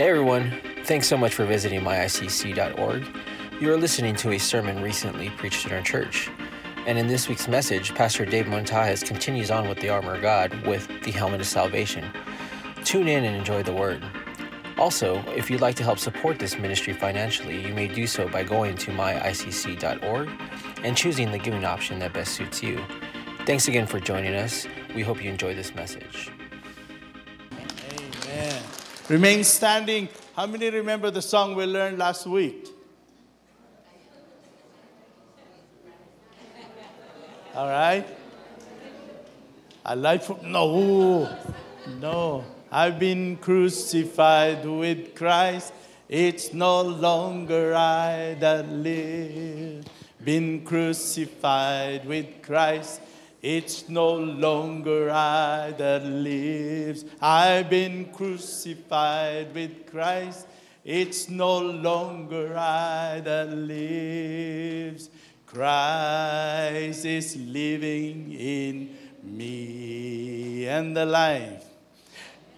Hey everyone, thanks so much for visiting myicc.org. You are listening to a sermon recently preached in our church. And in this week's message, Pastor Dave Montajes continues on with the armor of God with the helmet of salvation. Tune in and enjoy the word. Also, if you'd like to help support this ministry financially, you may do so by going to myicc.org and choosing the giving option that best suits you. Thanks again for joining us. We hope you enjoy this message. Remain standing. How many remember the song we learned last week? All right. A life of no, no. I've been crucified with Christ. It's no longer I that live. Been crucified with Christ. It's no longer I that lives. I've been crucified with Christ. It's no longer I that lives. Christ is living in me. And the life,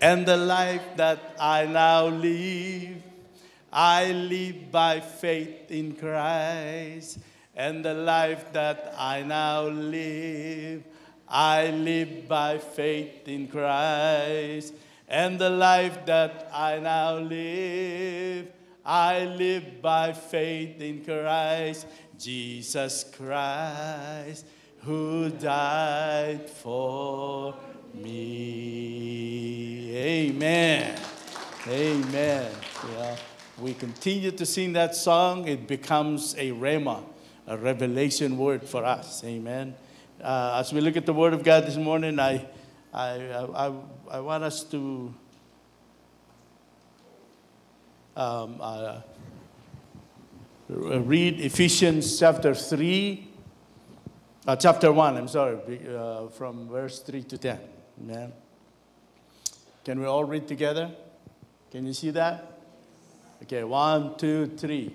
and the life that I now live, I live by faith in Christ. And the life that I now live, I live by faith in Christ. And the life that I now live, I live by faith in Christ. Jesus Christ, who died for me. Amen. Amen. Yeah. We continue to sing that song, it becomes a rhema, a revelation word for us. Amen. Uh, as we look at the Word of God this morning, I, I, I, I want us to um, uh, read Ephesians chapter 3, uh, chapter 1, I'm sorry, uh, from verse 3 to 10. Amen. Can we all read together? Can you see that? Okay, one, two, three.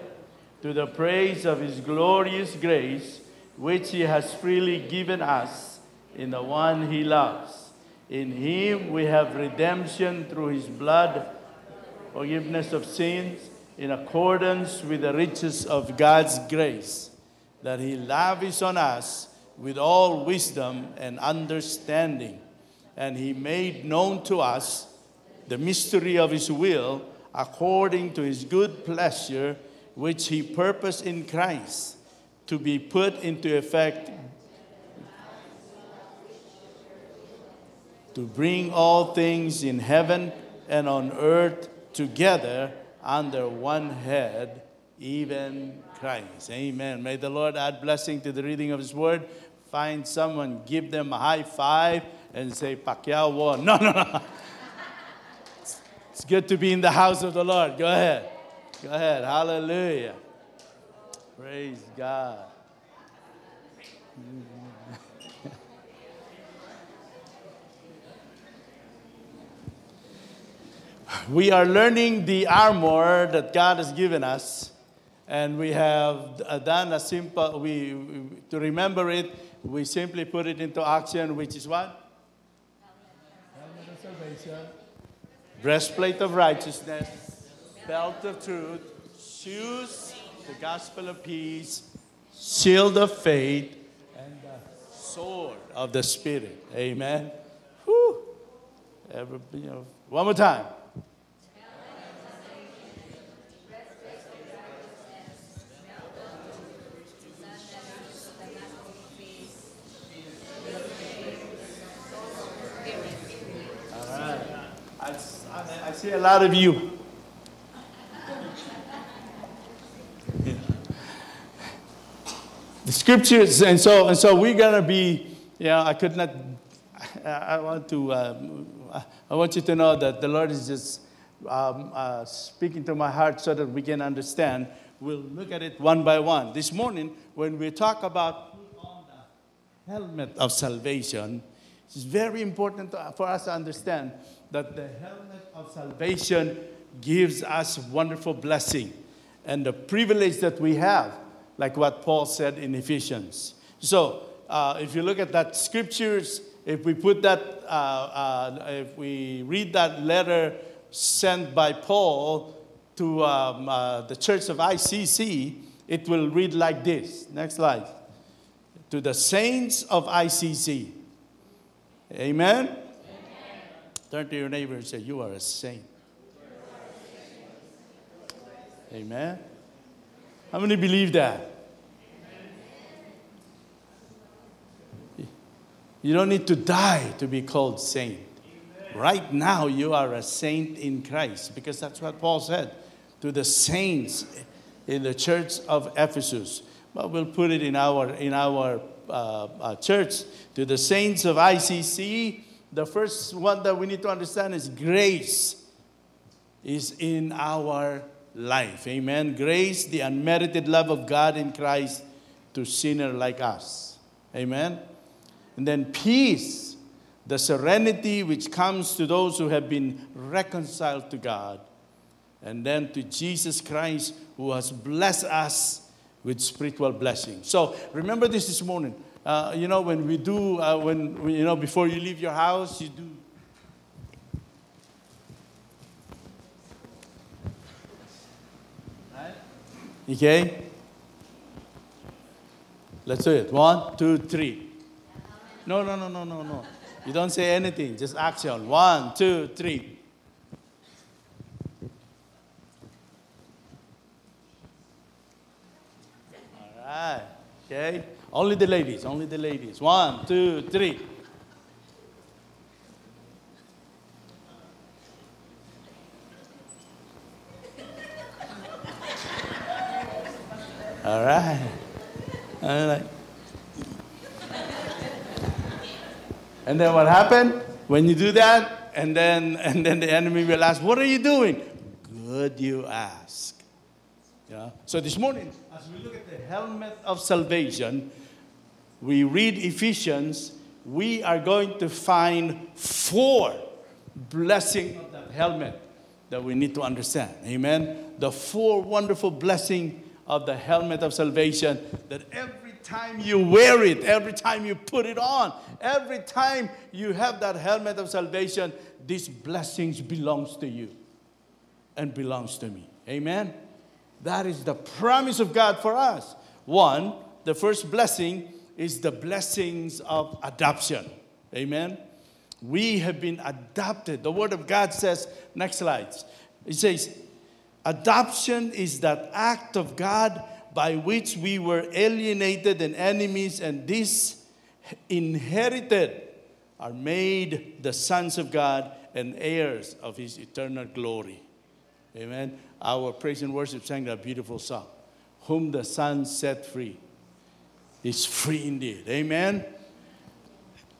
to the praise of his glorious grace, which he has freely given us in the one he loves. In him we have redemption through his blood, forgiveness of sins, in accordance with the riches of God's grace, that he lavished on us with all wisdom and understanding. And he made known to us the mystery of his will according to his good pleasure, which he purposed in Christ to be put into effect to bring all things in heaven and on earth together under one head, even Christ. Amen. May the Lord add blessing to the reading of his word. Find someone, give them a high five, and say, Pacquiao won. No, no, no. It's good to be in the house of the Lord. Go ahead. Go ahead. Hallelujah. Praise God. we are learning the armor that God has given us, and we have uh, done a simple. We, we to remember it, we simply put it into action, which is what? Breastplate of righteousness, belt of truth, shoes, the gospel of peace, shield of faith, and the sword of the spirit. Amen. Whew. Every, you know, one more time. I see a lot of you. The scriptures, and so and so we're gonna be. Yeah, I could not. I want to. Um, I want you to know that the Lord is just um, uh, speaking to my heart so that we can understand. We'll look at it one by one. This morning, when we talk about the helmet of salvation, it's very important for us to understand that the helmet of salvation gives us wonderful blessing and the privilege that we have, like what Paul said in Ephesians. So, uh, if you look at that scriptures, if we put that, uh, uh, if we read that letter sent by Paul to um, uh, the church of ICC, it will read like this. Next slide. To the saints of ICC. Amen? Amen. Turn to your neighbor and say, You are a saint. Amen. How many believe that? You don't need to die to be called saint. Right now, you are a saint in Christ because that's what Paul said to the saints in the church of Ephesus. But we'll put it in our, in our uh, uh, church to the saints of ICC. The first one that we need to understand is grace is in our life. Amen. Grace, the unmerited love of God in Christ to sinner like us. Amen. And then peace, the serenity which comes to those who have been reconciled to God. And then to Jesus Christ who has blessed us with spiritual blessing. So remember this this morning. Uh, you know, when we do, uh, when, you know, before you leave your house, you do Right? Okay? Let's do it. One, two, three. No, no, no, no, no, no. You don't say anything, just action. One, two, three. All right. Okay? Only the ladies, only the ladies. One, two, three. All right. All right. And then what happened? When you do that, and then and then the enemy will ask, What are you doing? Good you ask. Yeah. So this morning, as we look at the helmet of salvation, we read Ephesians, we are going to find four blessings of that helmet that we need to understand. Amen. The four wonderful blessings of the helmet of salvation that every time you wear it, every time you put it on, every time you have that helmet of salvation, these blessings belongs to you and belongs to me. Amen. That is the promise of God for us. One, the first blessing is the blessings of adoption. Amen. We have been adopted. The word of God says, next slide. It says, Adoption is that act of God by which we were alienated and enemies, and this inherited are made the sons of God and heirs of his eternal glory. Amen. Our praise and worship sang that beautiful song. Whom the Son set free is free indeed. Amen.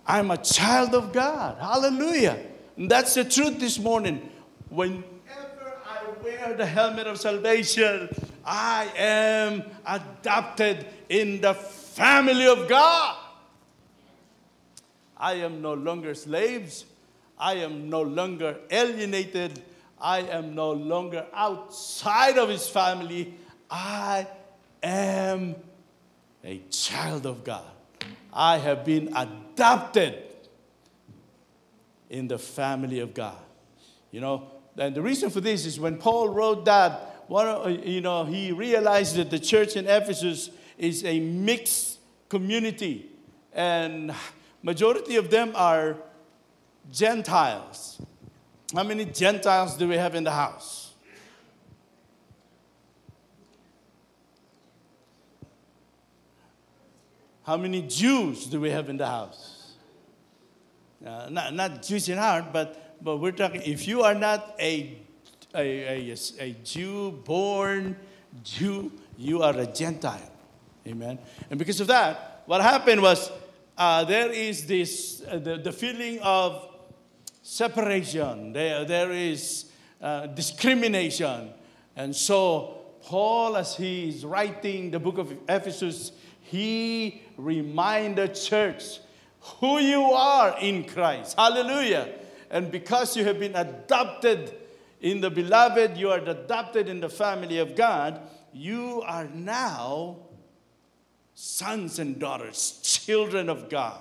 I'm a child of God. Hallelujah. And that's the truth this morning. Whenever I wear the helmet of salvation, I am adopted in the family of God. I am no longer slaves. I am no longer alienated. I am no longer outside of his family. I am a child of God. I have been adopted in the family of God. You know, and the reason for this is when Paul wrote that, one, you know, he realized that the church in Ephesus is a mixed community, and majority of them are Gentiles. How many Gentiles do we have in the house? How many Jews do we have in the house? Uh, not, not Jews in heart, but but we're talking, if you are not a, a, a, a Jew born Jew, you are a Gentile. Amen. And because of that, what happened was uh, there is this, uh, the, the feeling of separation. There, there is uh, discrimination. And so, Paul, as he is writing the book of Ephesus, he reminded the church who you are in Christ. Hallelujah. And because you have been adopted in the beloved, you are adopted in the family of God, you are now sons and daughters, children of God.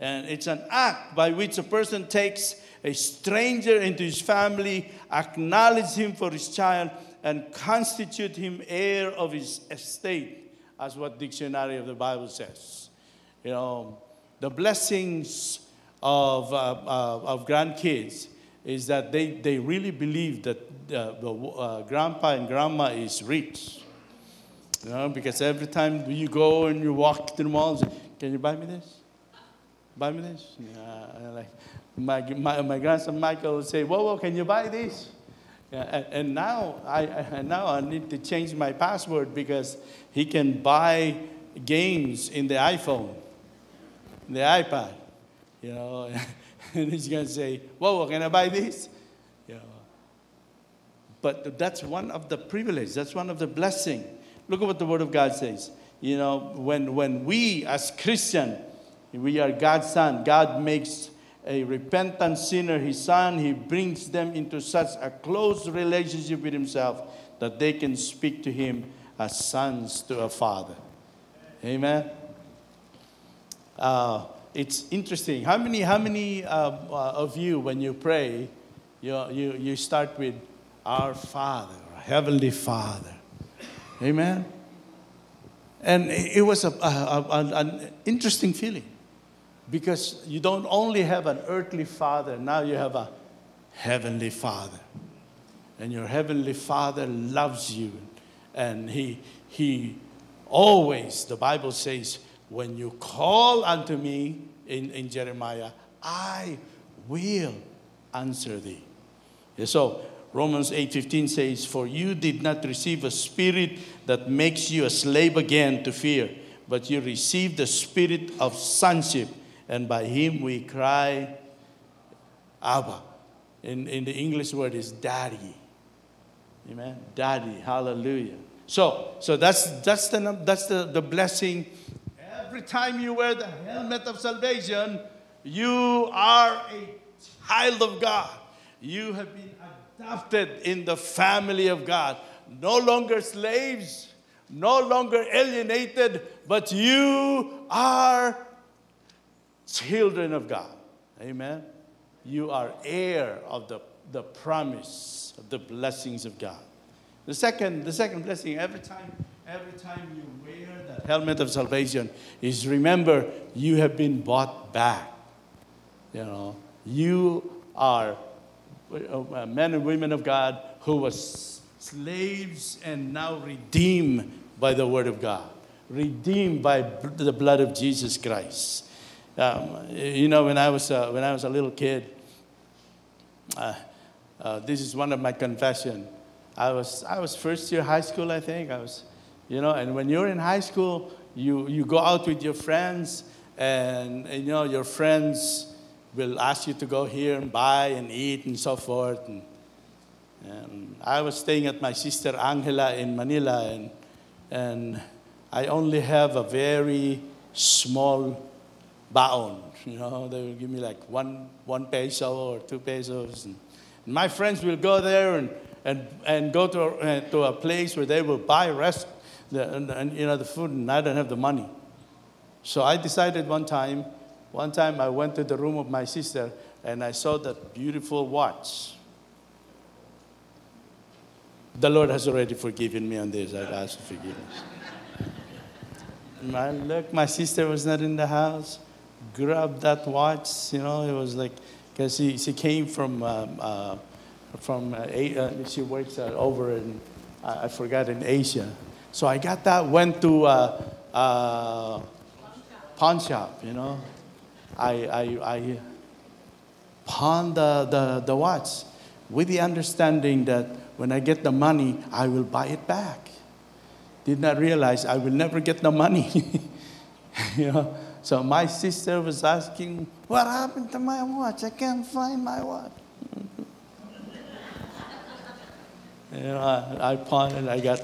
And it's an act by which a person takes a stranger into his family, acknowledge him for his child, and constitute him heir of his estate, as what dictionary of the Bible says. You know, the blessings of, uh, uh, of grandkids is that they, they really believe that uh, the uh, grandpa and grandma is rich. You know, because every time you go and you walk to the mall, can you buy me this? Buy me this? Yeah, like my, my, my grandson Michael would say, whoa, whoa, can you buy this? Yeah, and, and now I and now I need to change my password because he can buy games in the iPhone, the iPad, you know, and he's gonna say, "Whoa, can I buy this?" Know. But that's one of the privileges. That's one of the blessing. Look at what the Word of God says. You know, when when we as Christian, we are God's son. God makes a repentant sinner his son. He brings them into such a close relationship with himself that they can speak to him as sons to a father. Amen. Uh, it's interesting. How many, how many uh, uh, of you, when you pray, you, you, you start with our Father, our Heavenly Father? Amen. And it was a, a, a, an interesting feeling because you don't only have an earthly father, now you have a heavenly father. And your heavenly father loves you. And he, he always, the Bible says, when you call unto me in, in Jeremiah, I will answer thee. So Romans 8:15 says, For you did not receive a spirit that makes you a slave again to fear, but you received the spirit of sonship, and by him we cry, Abba. In, in the English word is daddy. Amen. Daddy. Hallelujah. So, so that's that's the that's the, the blessing every time you wear the helmet of salvation, you are a child of God. You have been adopted in the family of God. No longer slaves, no longer alienated, but you are children of God. Amen. You are heir of the, the promise of the blessings of God. The second, the second blessing, every time, every time you wear the helmet of salvation, is remember you have been bought back. You know, you are uh, men and women of God who was slaves and now redeemed by the word of God, redeemed by the blood of Jesus Christ. Um, you know, when I was uh, when I was a little kid, uh, uh this is one of my confession. I was, I was first year high school, I think. I was, you know, and when you're in high school, you, you go out with your friends, and, and, you know, your friends will ask you to go here and buy and eat and so forth. And, and I was staying at my sister Angela in Manila, and, and I only have a very small baon. You know, they will give me like one, one peso or two pesos. And my friends will go there and and, and go to a, uh, to a place where they will buy rest the, and, and, you know the food and I don't have the money. So I decided one time, one time I went to the room of my sister and I saw that beautiful watch. The Lord has already forgiven me on this. I've asked for forgiveness. I look, my sister was not in the house. Grabbed that watch, you know, it was like, because she, she came from um, uh, from uh, uh, she works uh, over in I forgot in Asia. So I got that. Went to uh, uh, pawn shop. You know, I I, I pawned the, the the watch with the understanding that when I get the money, I will buy it back. Did not realize I will never get the money. you know. So my sister was asking, "What happened to my watch? I can't find my watch." You know, I, I pawned. I got,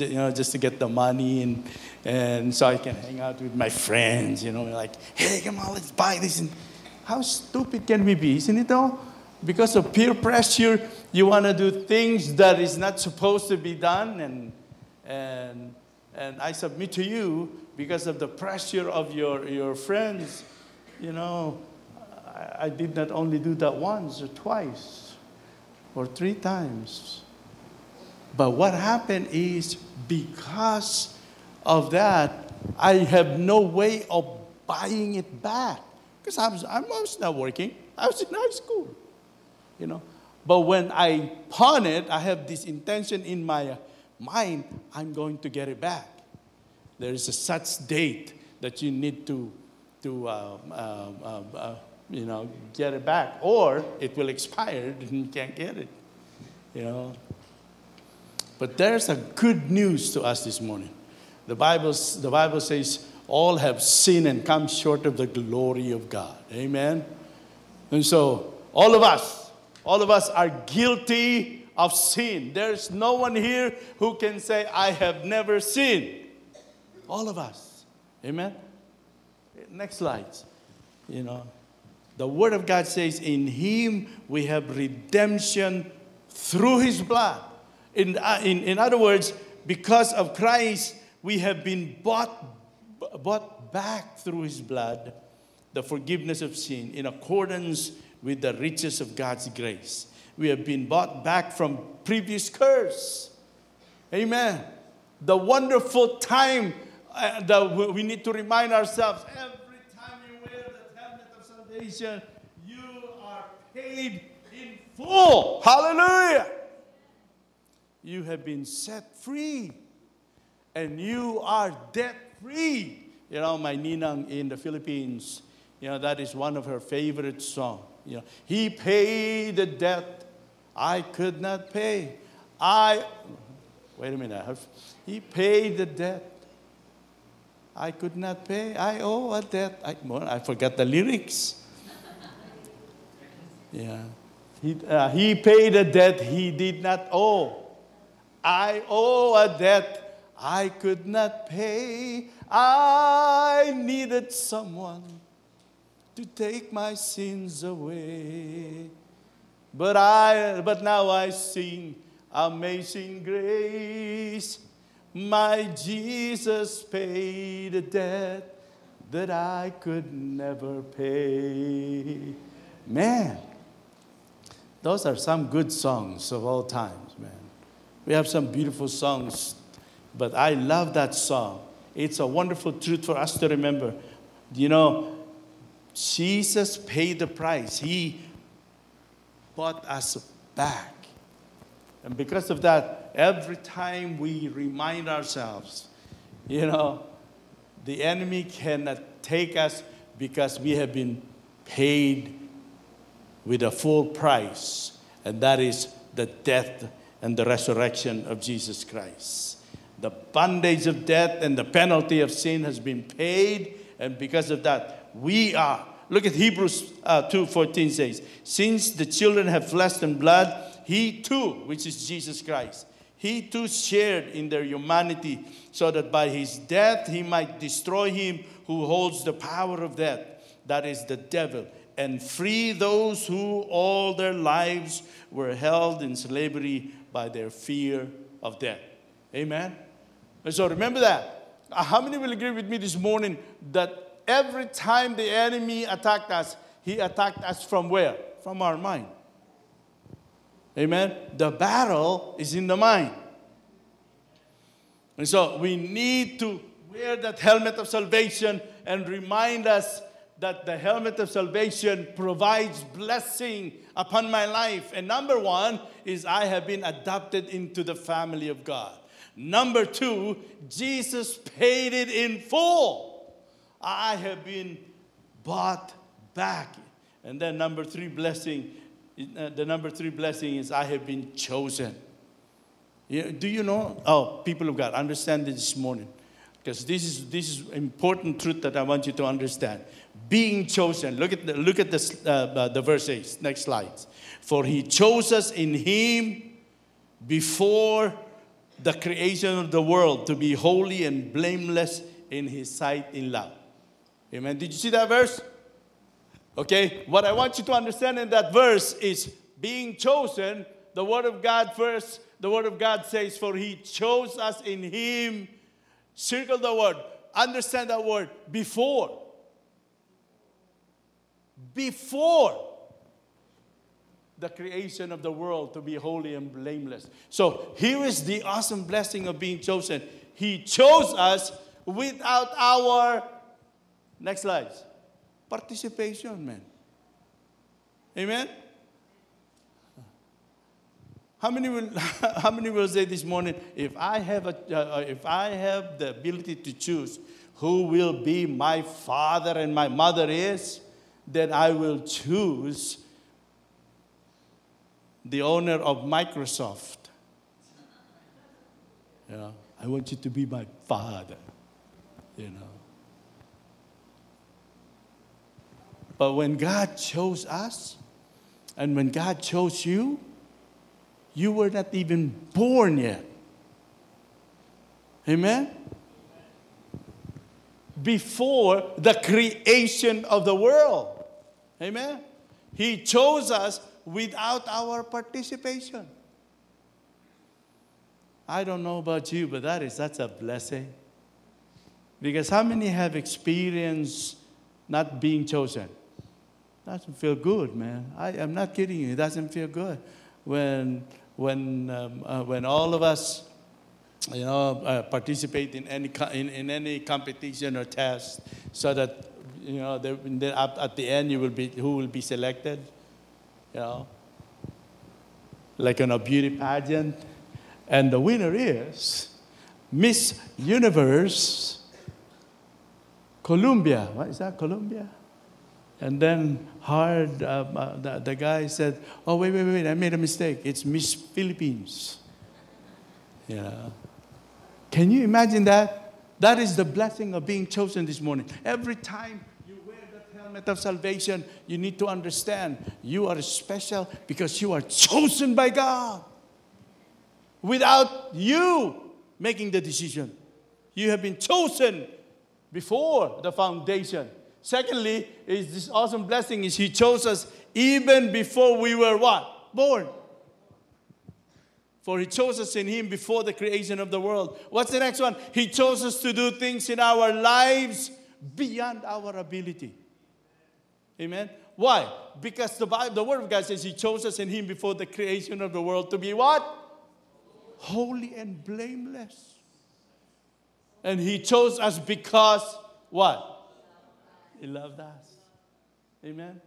you know, just to get the money and, and so I can hang out with my friends, you know, like, hey, come on, let's buy this. And how stupid can we be, isn't it though? Because of peer pressure, you want to do things that is not supposed to be done. And, and, and I submit to you, because of the pressure of your, your friends, you know, I, I did not only do that once or twice or three times. But what happened is because of that, I have no way of buying it back. Because I was, I was not working, I was in high school, you know. But when I pawn it, I have this intention in my mind I'm going to get it back. There is a such date that you need to, to uh, uh, uh, uh, you know, get it back, or it will expire and you can't get it, you know. But there's a good news to us this morning. The Bible, the Bible says, all have sinned and come short of the glory of God. Amen. And so, all of us, all of us are guilty of sin. There's no one here who can say, I have never sinned. All of us. Amen. Next slide. You know, the Word of God says, In Him we have redemption through His blood. In, uh, in, in other words, because of Christ, we have been bought, bought back through His blood, the forgiveness of sin, in accordance with the riches of God's grace. We have been bought back from previous curse. Amen. The wonderful time uh, that we need to remind ourselves every time you wear the helmet of salvation, you are paid in full. Hallelujah. You have been set free and you are debt free. You know, my ninang in the Philippines, you know, that is one of her favorite songs. You know, he paid the debt I could not pay. I, wait a minute, have- he paid the debt I could not pay. I owe a debt. I, I forgot the lyrics. Yeah. He, uh, he paid a debt he did not owe. I owe a debt I could not pay. I needed someone to take my sins away. But I but now I sing amazing grace. My Jesus paid a debt that I could never pay. Man, those are some good songs of all times, man. We have some beautiful songs, but I love that song. It's a wonderful truth for us to remember. You know, Jesus paid the price. He bought us back. And because of that, every time we remind ourselves, you know, the enemy cannot take us because we have been paid with a full price, and that is the death and the resurrection of Jesus Christ. The bondage of death and the penalty of sin has been paid, and because of that, we are. Look at Hebrews uh, 2:14 says, "Since the children have flesh and blood, he too, which is Jesus Christ, he too shared in their humanity, so that by his death he might destroy him who holds the power of death, that is the devil, and free those who all their lives were held in slavery by their fear of death. Amen. And so remember that. Uh, How many will agree with me this morning that every time the enemy attacked us, he attacked us from where? From our mind. Amen. The battle is in the mind. And so we need to wear that helmet of salvation and remind us that the helmet of salvation provides blessing upon my life. And number one is I have been adopted into the family of God. Number two, Jesus paid it in full. I have been bought back. And then number three blessing, uh, the number three blessing is I have been chosen. Do you know? Oh, people of God, understand this morning. Because this is, this is important truth that I want you to understand. Being chosen. Look at the, look at this, uh, uh, the verse 8. Next slide. For he chose us in him before the creation of the world to be holy and blameless in his sight in love. Amen. Did you see that verse? Okay, what I want you to understand in that verse is being chosen, the word of God first, the word of God says, For he chose us in him. Circle the word, understand that word, before. Before the creation of the world to be holy and blameless. So here is the awesome blessing of being chosen. He chose us without our, next slide, participation, man. Amen? How many will, how many will say this morning, if I, have a, uh, if I have the ability to choose who will be my father and my mother is, then I will choose the owner of Microsoft. You know, I want you to be my father, you know. But when God chose us, and when God chose you, you were not even born yet. Amen? Before the creation of the world. Amen? He chose us without our participation. I don't know about you, but that is that's a blessing. Because how many have experienced not being chosen? Doesn't feel good, man. I, am not kidding you. It doesn't feel good when when um, uh, when all of us, you know, uh, participate in any in, in any competition or test, so that you know, at the end you will be who will be selected you know, like in a beauty pageant. And the winner is Miss Universe Colombia. What is that, Colombia? And then hard, um, uh, the, the guy said, Oh, wait, wait, wait, I made a mistake. It's Miss Philippines. Yeah. Can you imagine that? That is the blessing of being chosen this morning. Every time you wear that helmet of salvation, you need to understand you are special because you are chosen by God. Without you making the decision, you have been chosen before the foundation. Secondly, is this awesome blessing is He chose us even before we were what? Born. For he chose us in him before the creation of the world. What's the next one? He chose us to do things in our lives beyond our ability. Amen. Why? Because the Bible, the Word of God says He chose us in Him before the creation of the world to be what? Holy and blameless. And He chose us because what? He loved us. Amen.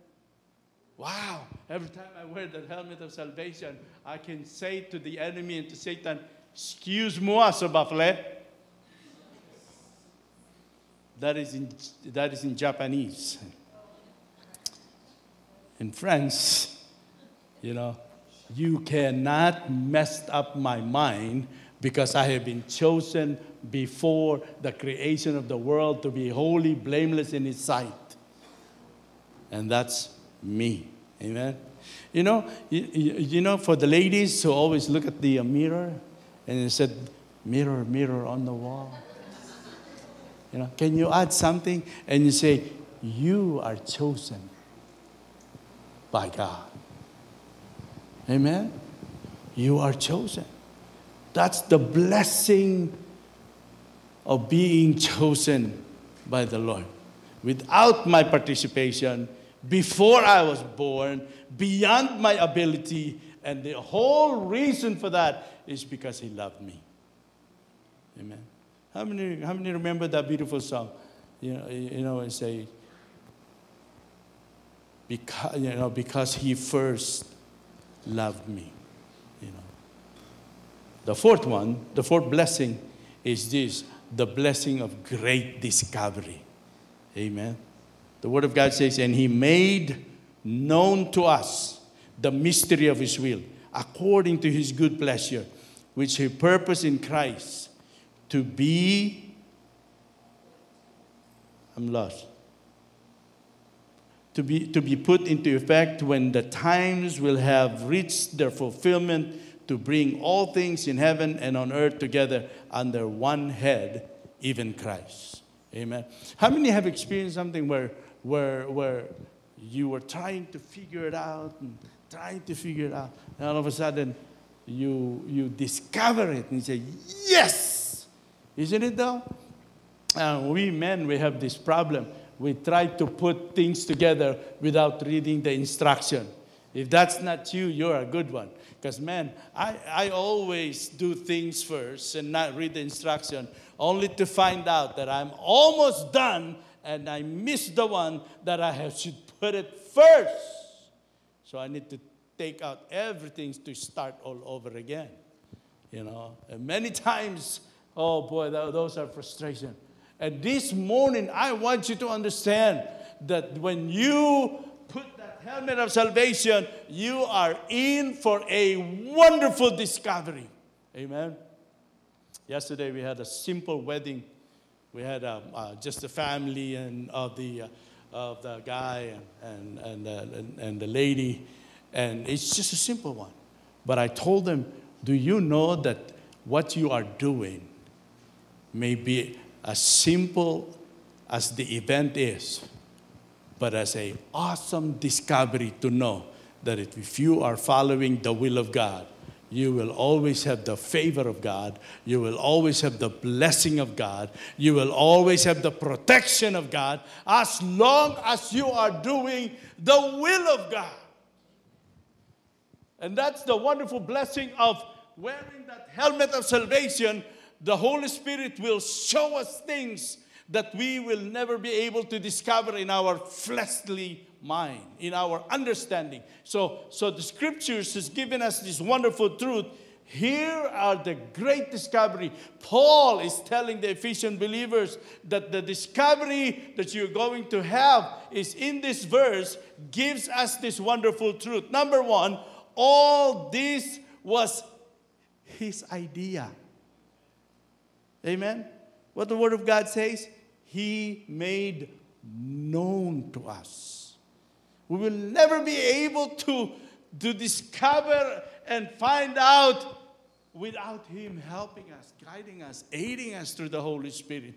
Wow. Every time I wear the helmet of salvation, I can say to the enemy and to Satan, Excuse moi, ce baflet. That is in, that is in Japanese. In friends, you know, you cannot mess up my mind because I have been chosen before the creation of the world to be holy, blameless in His sight. And that's me. Amen. You know, you, you know, for the ladies who always look at the mirror and they said, mirror, mirror on the wall. You know, can you add something? And you say, you are chosen by God. Amen? You are chosen. That's the blessing of being chosen by the Lord. Without my participation, before I was born, beyond my ability, and the whole reason for that is because He loved me. Amen. How many, how many remember that beautiful song? You know, you know, and say, because, you know, because he first loved me. You know. The fourth one, the fourth blessing is this the blessing of great discovery. Amen. The Word of God says, and He made known to us the mystery of His will, according to His good pleasure, which He purposed in Christ to be. I'm lost to be, to be put into effect when the times will have reached their fulfillment to bring all things in heaven and on earth together under one head, even Christ. Amen. How many have experienced something where, where, where you were trying to figure it out and trying to figure it out, and all of a sudden you, you discover it and you say, Yes! Isn't it though? Uh, we men, we have this problem. We try to put things together without reading the instruction. If that's not you, you're a good one. Because, man, I, I always do things first and not read the instruction, only to find out that I'm almost done and I missed the one that I have should put it first. So I need to take out everything to start all over again. You know, and many times, oh boy, those are frustration. And this morning, I want you to understand that when you helmet of salvation, you are in for a wonderful discovery. Amen. Yesterday, we had a simple wedding. We had um, uh, just the family and of the, uh, of the guy and, and, and, uh, and, and the lady and it's just a simple one. But I told them, Do you know that what you are doing may be as simple as the event is, but as an awesome discovery to know that if you are following the will of God, you will always have the favor of God. You will always have the blessing of God. You will always have the protection of God as long as you are doing the will of God. And that's the wonderful blessing of wearing that helmet of salvation. The Holy Spirit will show us things that we will never be able to discover in our fleshly mind, in our understanding. So, so the scriptures has given us this wonderful truth. Here are the great discovery. Paul is telling the Ephesian believers that the discovery that you're going to have is in this verse gives us this wonderful truth. Number one, all this was his idea. Amen? What the Word of God says, He made known to us. We will never be able to, to discover and find out without Him helping us, guiding us, aiding us through the Holy Spirit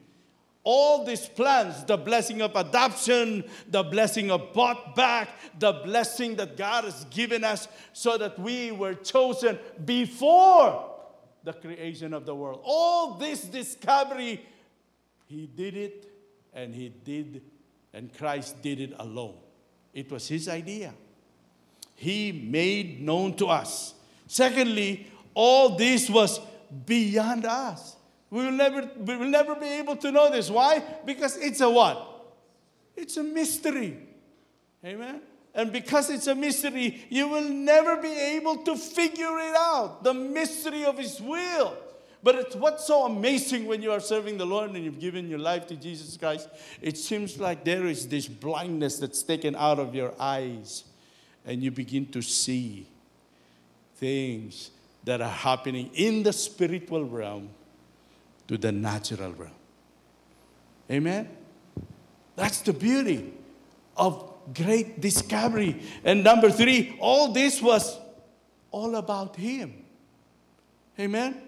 all these plans the blessing of adoption, the blessing of bought back, the blessing that God has given us so that we were chosen before the creation of the world. All this discovery, He did it and He did, and Christ did it alone. It was His idea. He made known to us. Secondly, all this was beyond us. We will never, we will never be able to know this. Why? Because it's a what? It's a mystery. Amen? And because it's a mystery, you will never be able to figure it out the mystery of His will. But it's what's so amazing when you are serving the Lord and you've given your life to Jesus Christ. It seems like there is this blindness that's taken out of your eyes, and you begin to see things that are happening in the spiritual realm to the natural realm. Amen? That's the beauty of great discovery. And number three, all this was all about Him. Amen?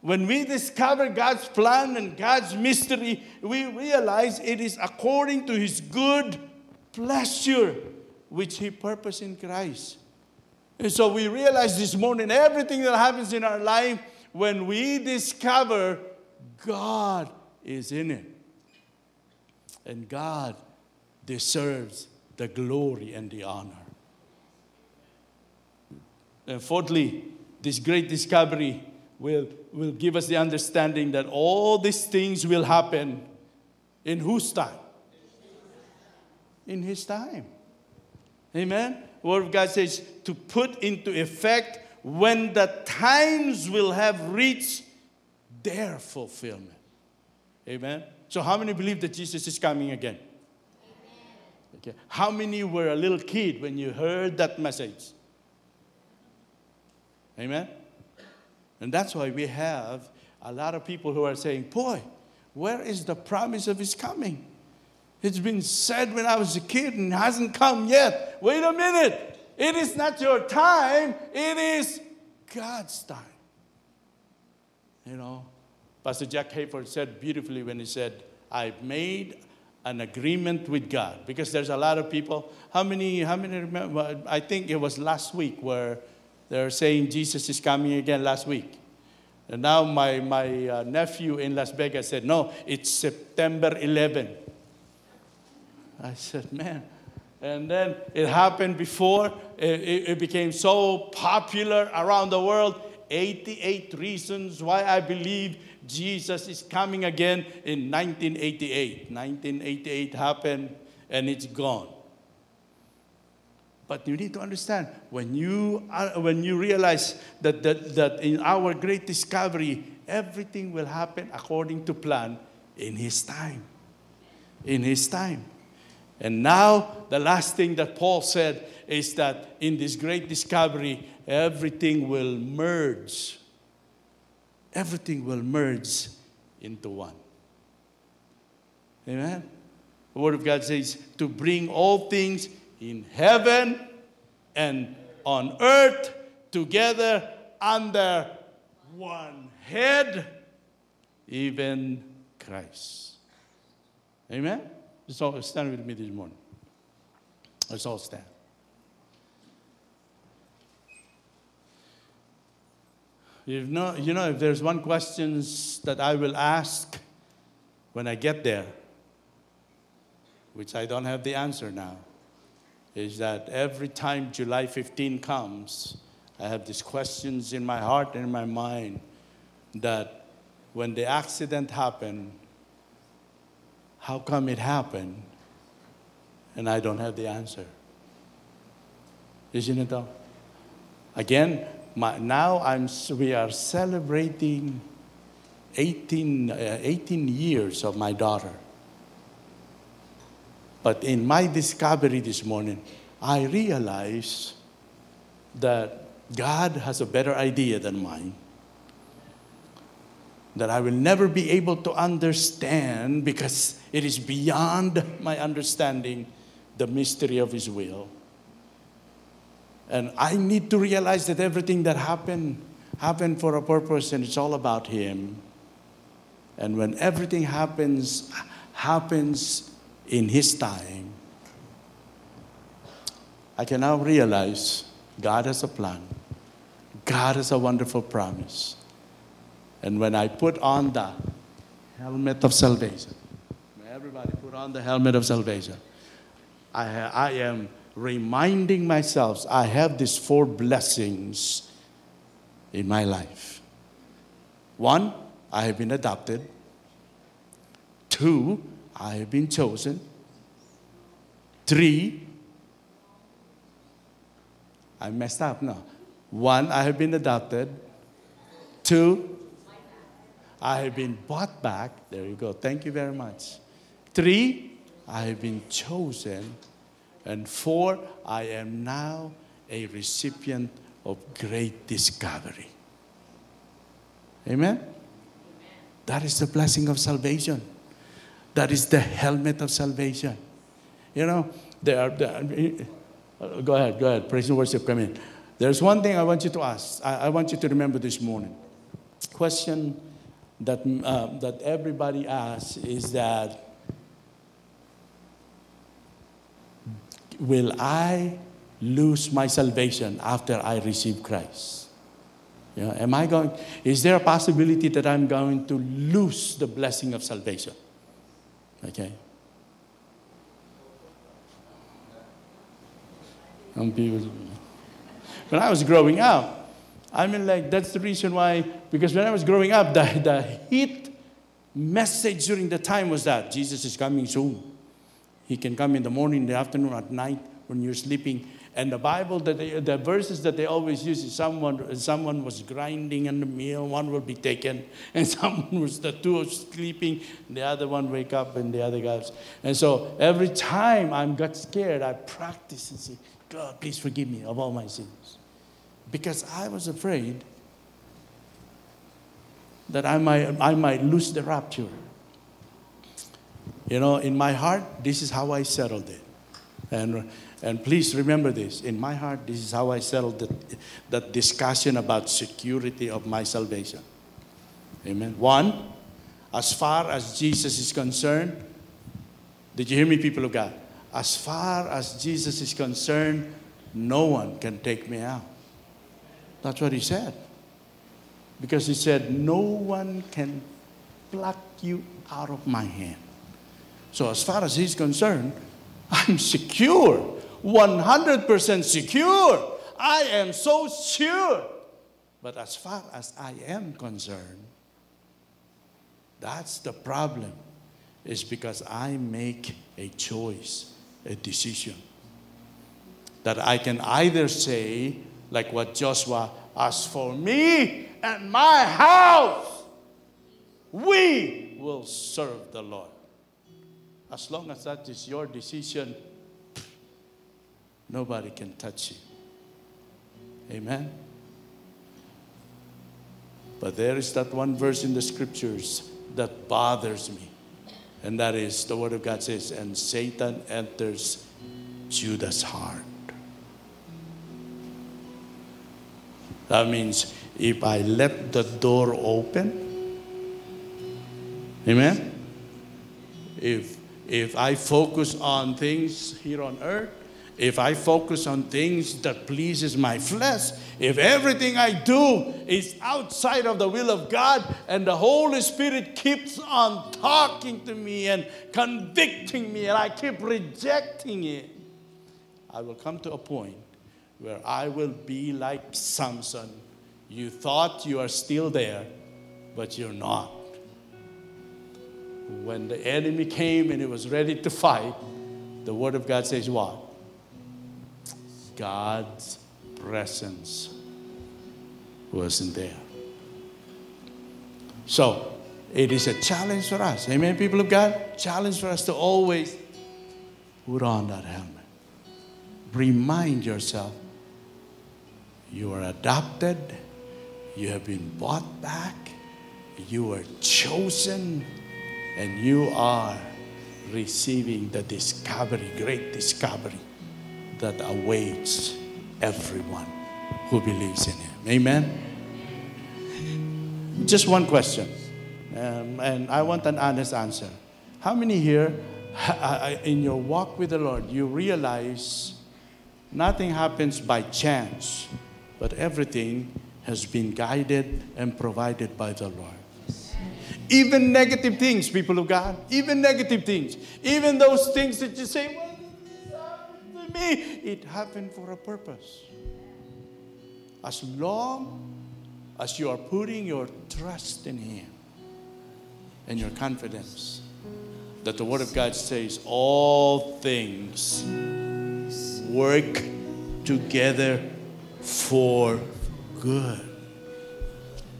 When we discover God's plan and God's mystery, we realize it is according to His good pleasure, which He purposed in Christ. And so we realize this morning everything that happens in our life, when we discover God is in it. And God deserves the glory and the honor. And fourthly, this great discovery will, will give us the understanding that all these things will happen in whose time? In His time. Amen? Word of God says to put into effect when the times will have reached their fulfillment. Amen. So, how many believe that Jesus is coming again? Okay. How many were a little kid when you heard that message? Amen. And that's why we have a lot of people who are saying, Boy, where is the promise of his coming? It's been said when I was a kid and hasn't come yet. Wait a minute. It is not your time, it is God's time. You know, Pastor Jack Hayford said beautifully when he said, I've made an agreement with God. Because there's a lot of people. How many, how many remember? I think it was last week where they're saying Jesus is coming again last week. And now my, my uh, nephew in Las Vegas said, no, it's September 11. I said, man. And then it happened before. It, it, it became so popular around the world. 88 reasons why I believe Jesus is coming again in 1988. 1988 happened and it's gone. But you need to understand when you, are, when you realize that, that, that in our great discovery, everything will happen according to plan in His time. In His time. And now, the last thing that Paul said is that in this great discovery, everything will merge everything will merge into one. Amen? The Word of God says to bring all things in heaven and on earth together under one head, even Christ. Amen? So stand with me this morning. Let's all stand. You know, you know, if there's one question that I will ask when I get there, which I don't have the answer now, is that every time July 15 comes, I have these questions in my heart and in my mind that when the accident happened, how come it happened? And I don't have the answer. Isn't it though? Again, my, now I'm, we are celebrating 18, uh, 18 years of my daughter. But in my discovery this morning, I realized that God has a better idea than mine. That I will never be able to understand because it is beyond my understanding the mystery of His will. And I need to realize that everything that happened happened for a purpose and it's all about him. And when everything happens happens in his time, I can now realize God has a plan. God has a wonderful promise. And when I put on the helmet of salvation, everybody put on the helmet of salvation, I, I am reminding myself I have these four blessings in my life. One, I have been adopted. Two, I have been chosen. Three, I messed up now. One, I have been adopted. Two, I have been bought back. There you go. Thank you very much. Three, I have been chosen. And four, I am now a recipient of great discovery. Amen? That is the blessing of salvation. That is the helmet of salvation. You know, there are, there are, eh, eh, go ahead, go ahead. Praise and worship, come in. There's one thing I want you to ask. I, I want you to remember this morning. Question that, mm, uh, that everybody asks is that will I lose my salvation after I receive Christ? Know, am I going, is there a possibility that I'm going to lose the blessing of salvation? Okay. When I was growing up, I mean, like, that's the reason why, because when I was growing up, the, the hit message during the time was that Jesus is coming soon. He can come in the morning, in the afternoon, at night when you're sleeping. And the Bible, that they, the verses that they always use is someone, someone was grinding in the meal, one will be taken, and someone was the two sleeping, the other one wake up, and the other guys. And so every time I got scared, I practice and say, God, please forgive me of all my sins. Because I was afraid that I might, I might lose the rapture. You know, in my heart, this is how I settled it. And, And please remember this. In my heart, this is how I settled that, that discussion about security of my salvation. Amen. One, as far as Jesus is concerned, did you hear me, people of God? As far as Jesus is concerned, no one can take me out. That's what he said. Because he said, No one can pluck you out of my hand. So, as far as he's concerned, I'm secure, 100% secure. I am so sure. But as far as I am concerned, that's the problem, is because I make a choice, a decision. That I can either say, like what Joshua, as for me and my house, we will serve the Lord. As long as that is your decision, nobody can touch you. Amen. But there is that one verse in the scriptures that bothers me. And that is the word of God says, and Satan enters Judas' heart. That means if I let the door open, amen? If, if I focus on things here on earth, if I focus on things that pleases my flesh, if everything I do is outside of the will of God and the Holy Spirit keeps on talking to me and convicting me and I keep rejecting it, I will come to a point where I will be like Samson. You thought you are still there, but you're not. When the enemy came and he was ready to fight, the Word of God says, What? God's presence wasn't there. So, it is a challenge for us. Amen, people of God? Challenge for us to always put on that helmet. Remind yourself you are adopted, you have been bought back, you are chosen, and you are receiving the discovery, great discovery that awaits everyone who believes in Him. Amen? Just one question, um, and I want an honest answer. How many here, in your walk with the Lord, you realize nothing happens by chance, but everything has been guided and provided by the Lord? Even negative things, people of God, even negative things, even those things that you say, well, to me. It happened for a purpose. As long as you are putting your trust in Him and your confidence that the Word of God says all things work together for good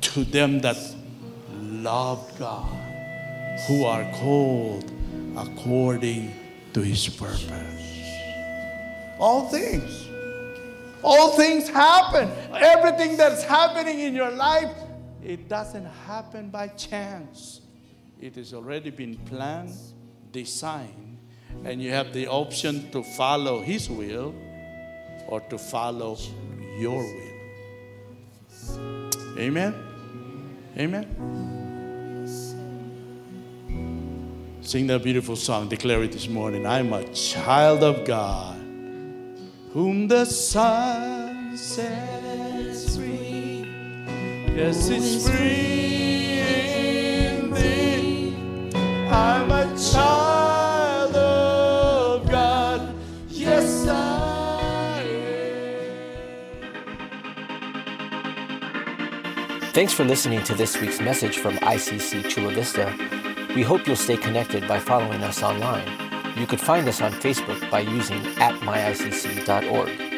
to them that love God, who are called according to His purpose. All things. All things happen. Everything that's happening in your life, it doesn't happen by chance. It has already been planned, designed, and you have the option to follow His will or to follow your will. Amen? Amen? Sing that beautiful song, declare it this morning. I'm a child of God whom the Son sets free. Yes, it's free indeed. I'm a child of God. Yes, I am. Thanks for listening to this week's message from ICC Chula Vista. We hope you'll stay connected by following us online. You could find us on Facebook by using at myicc.org.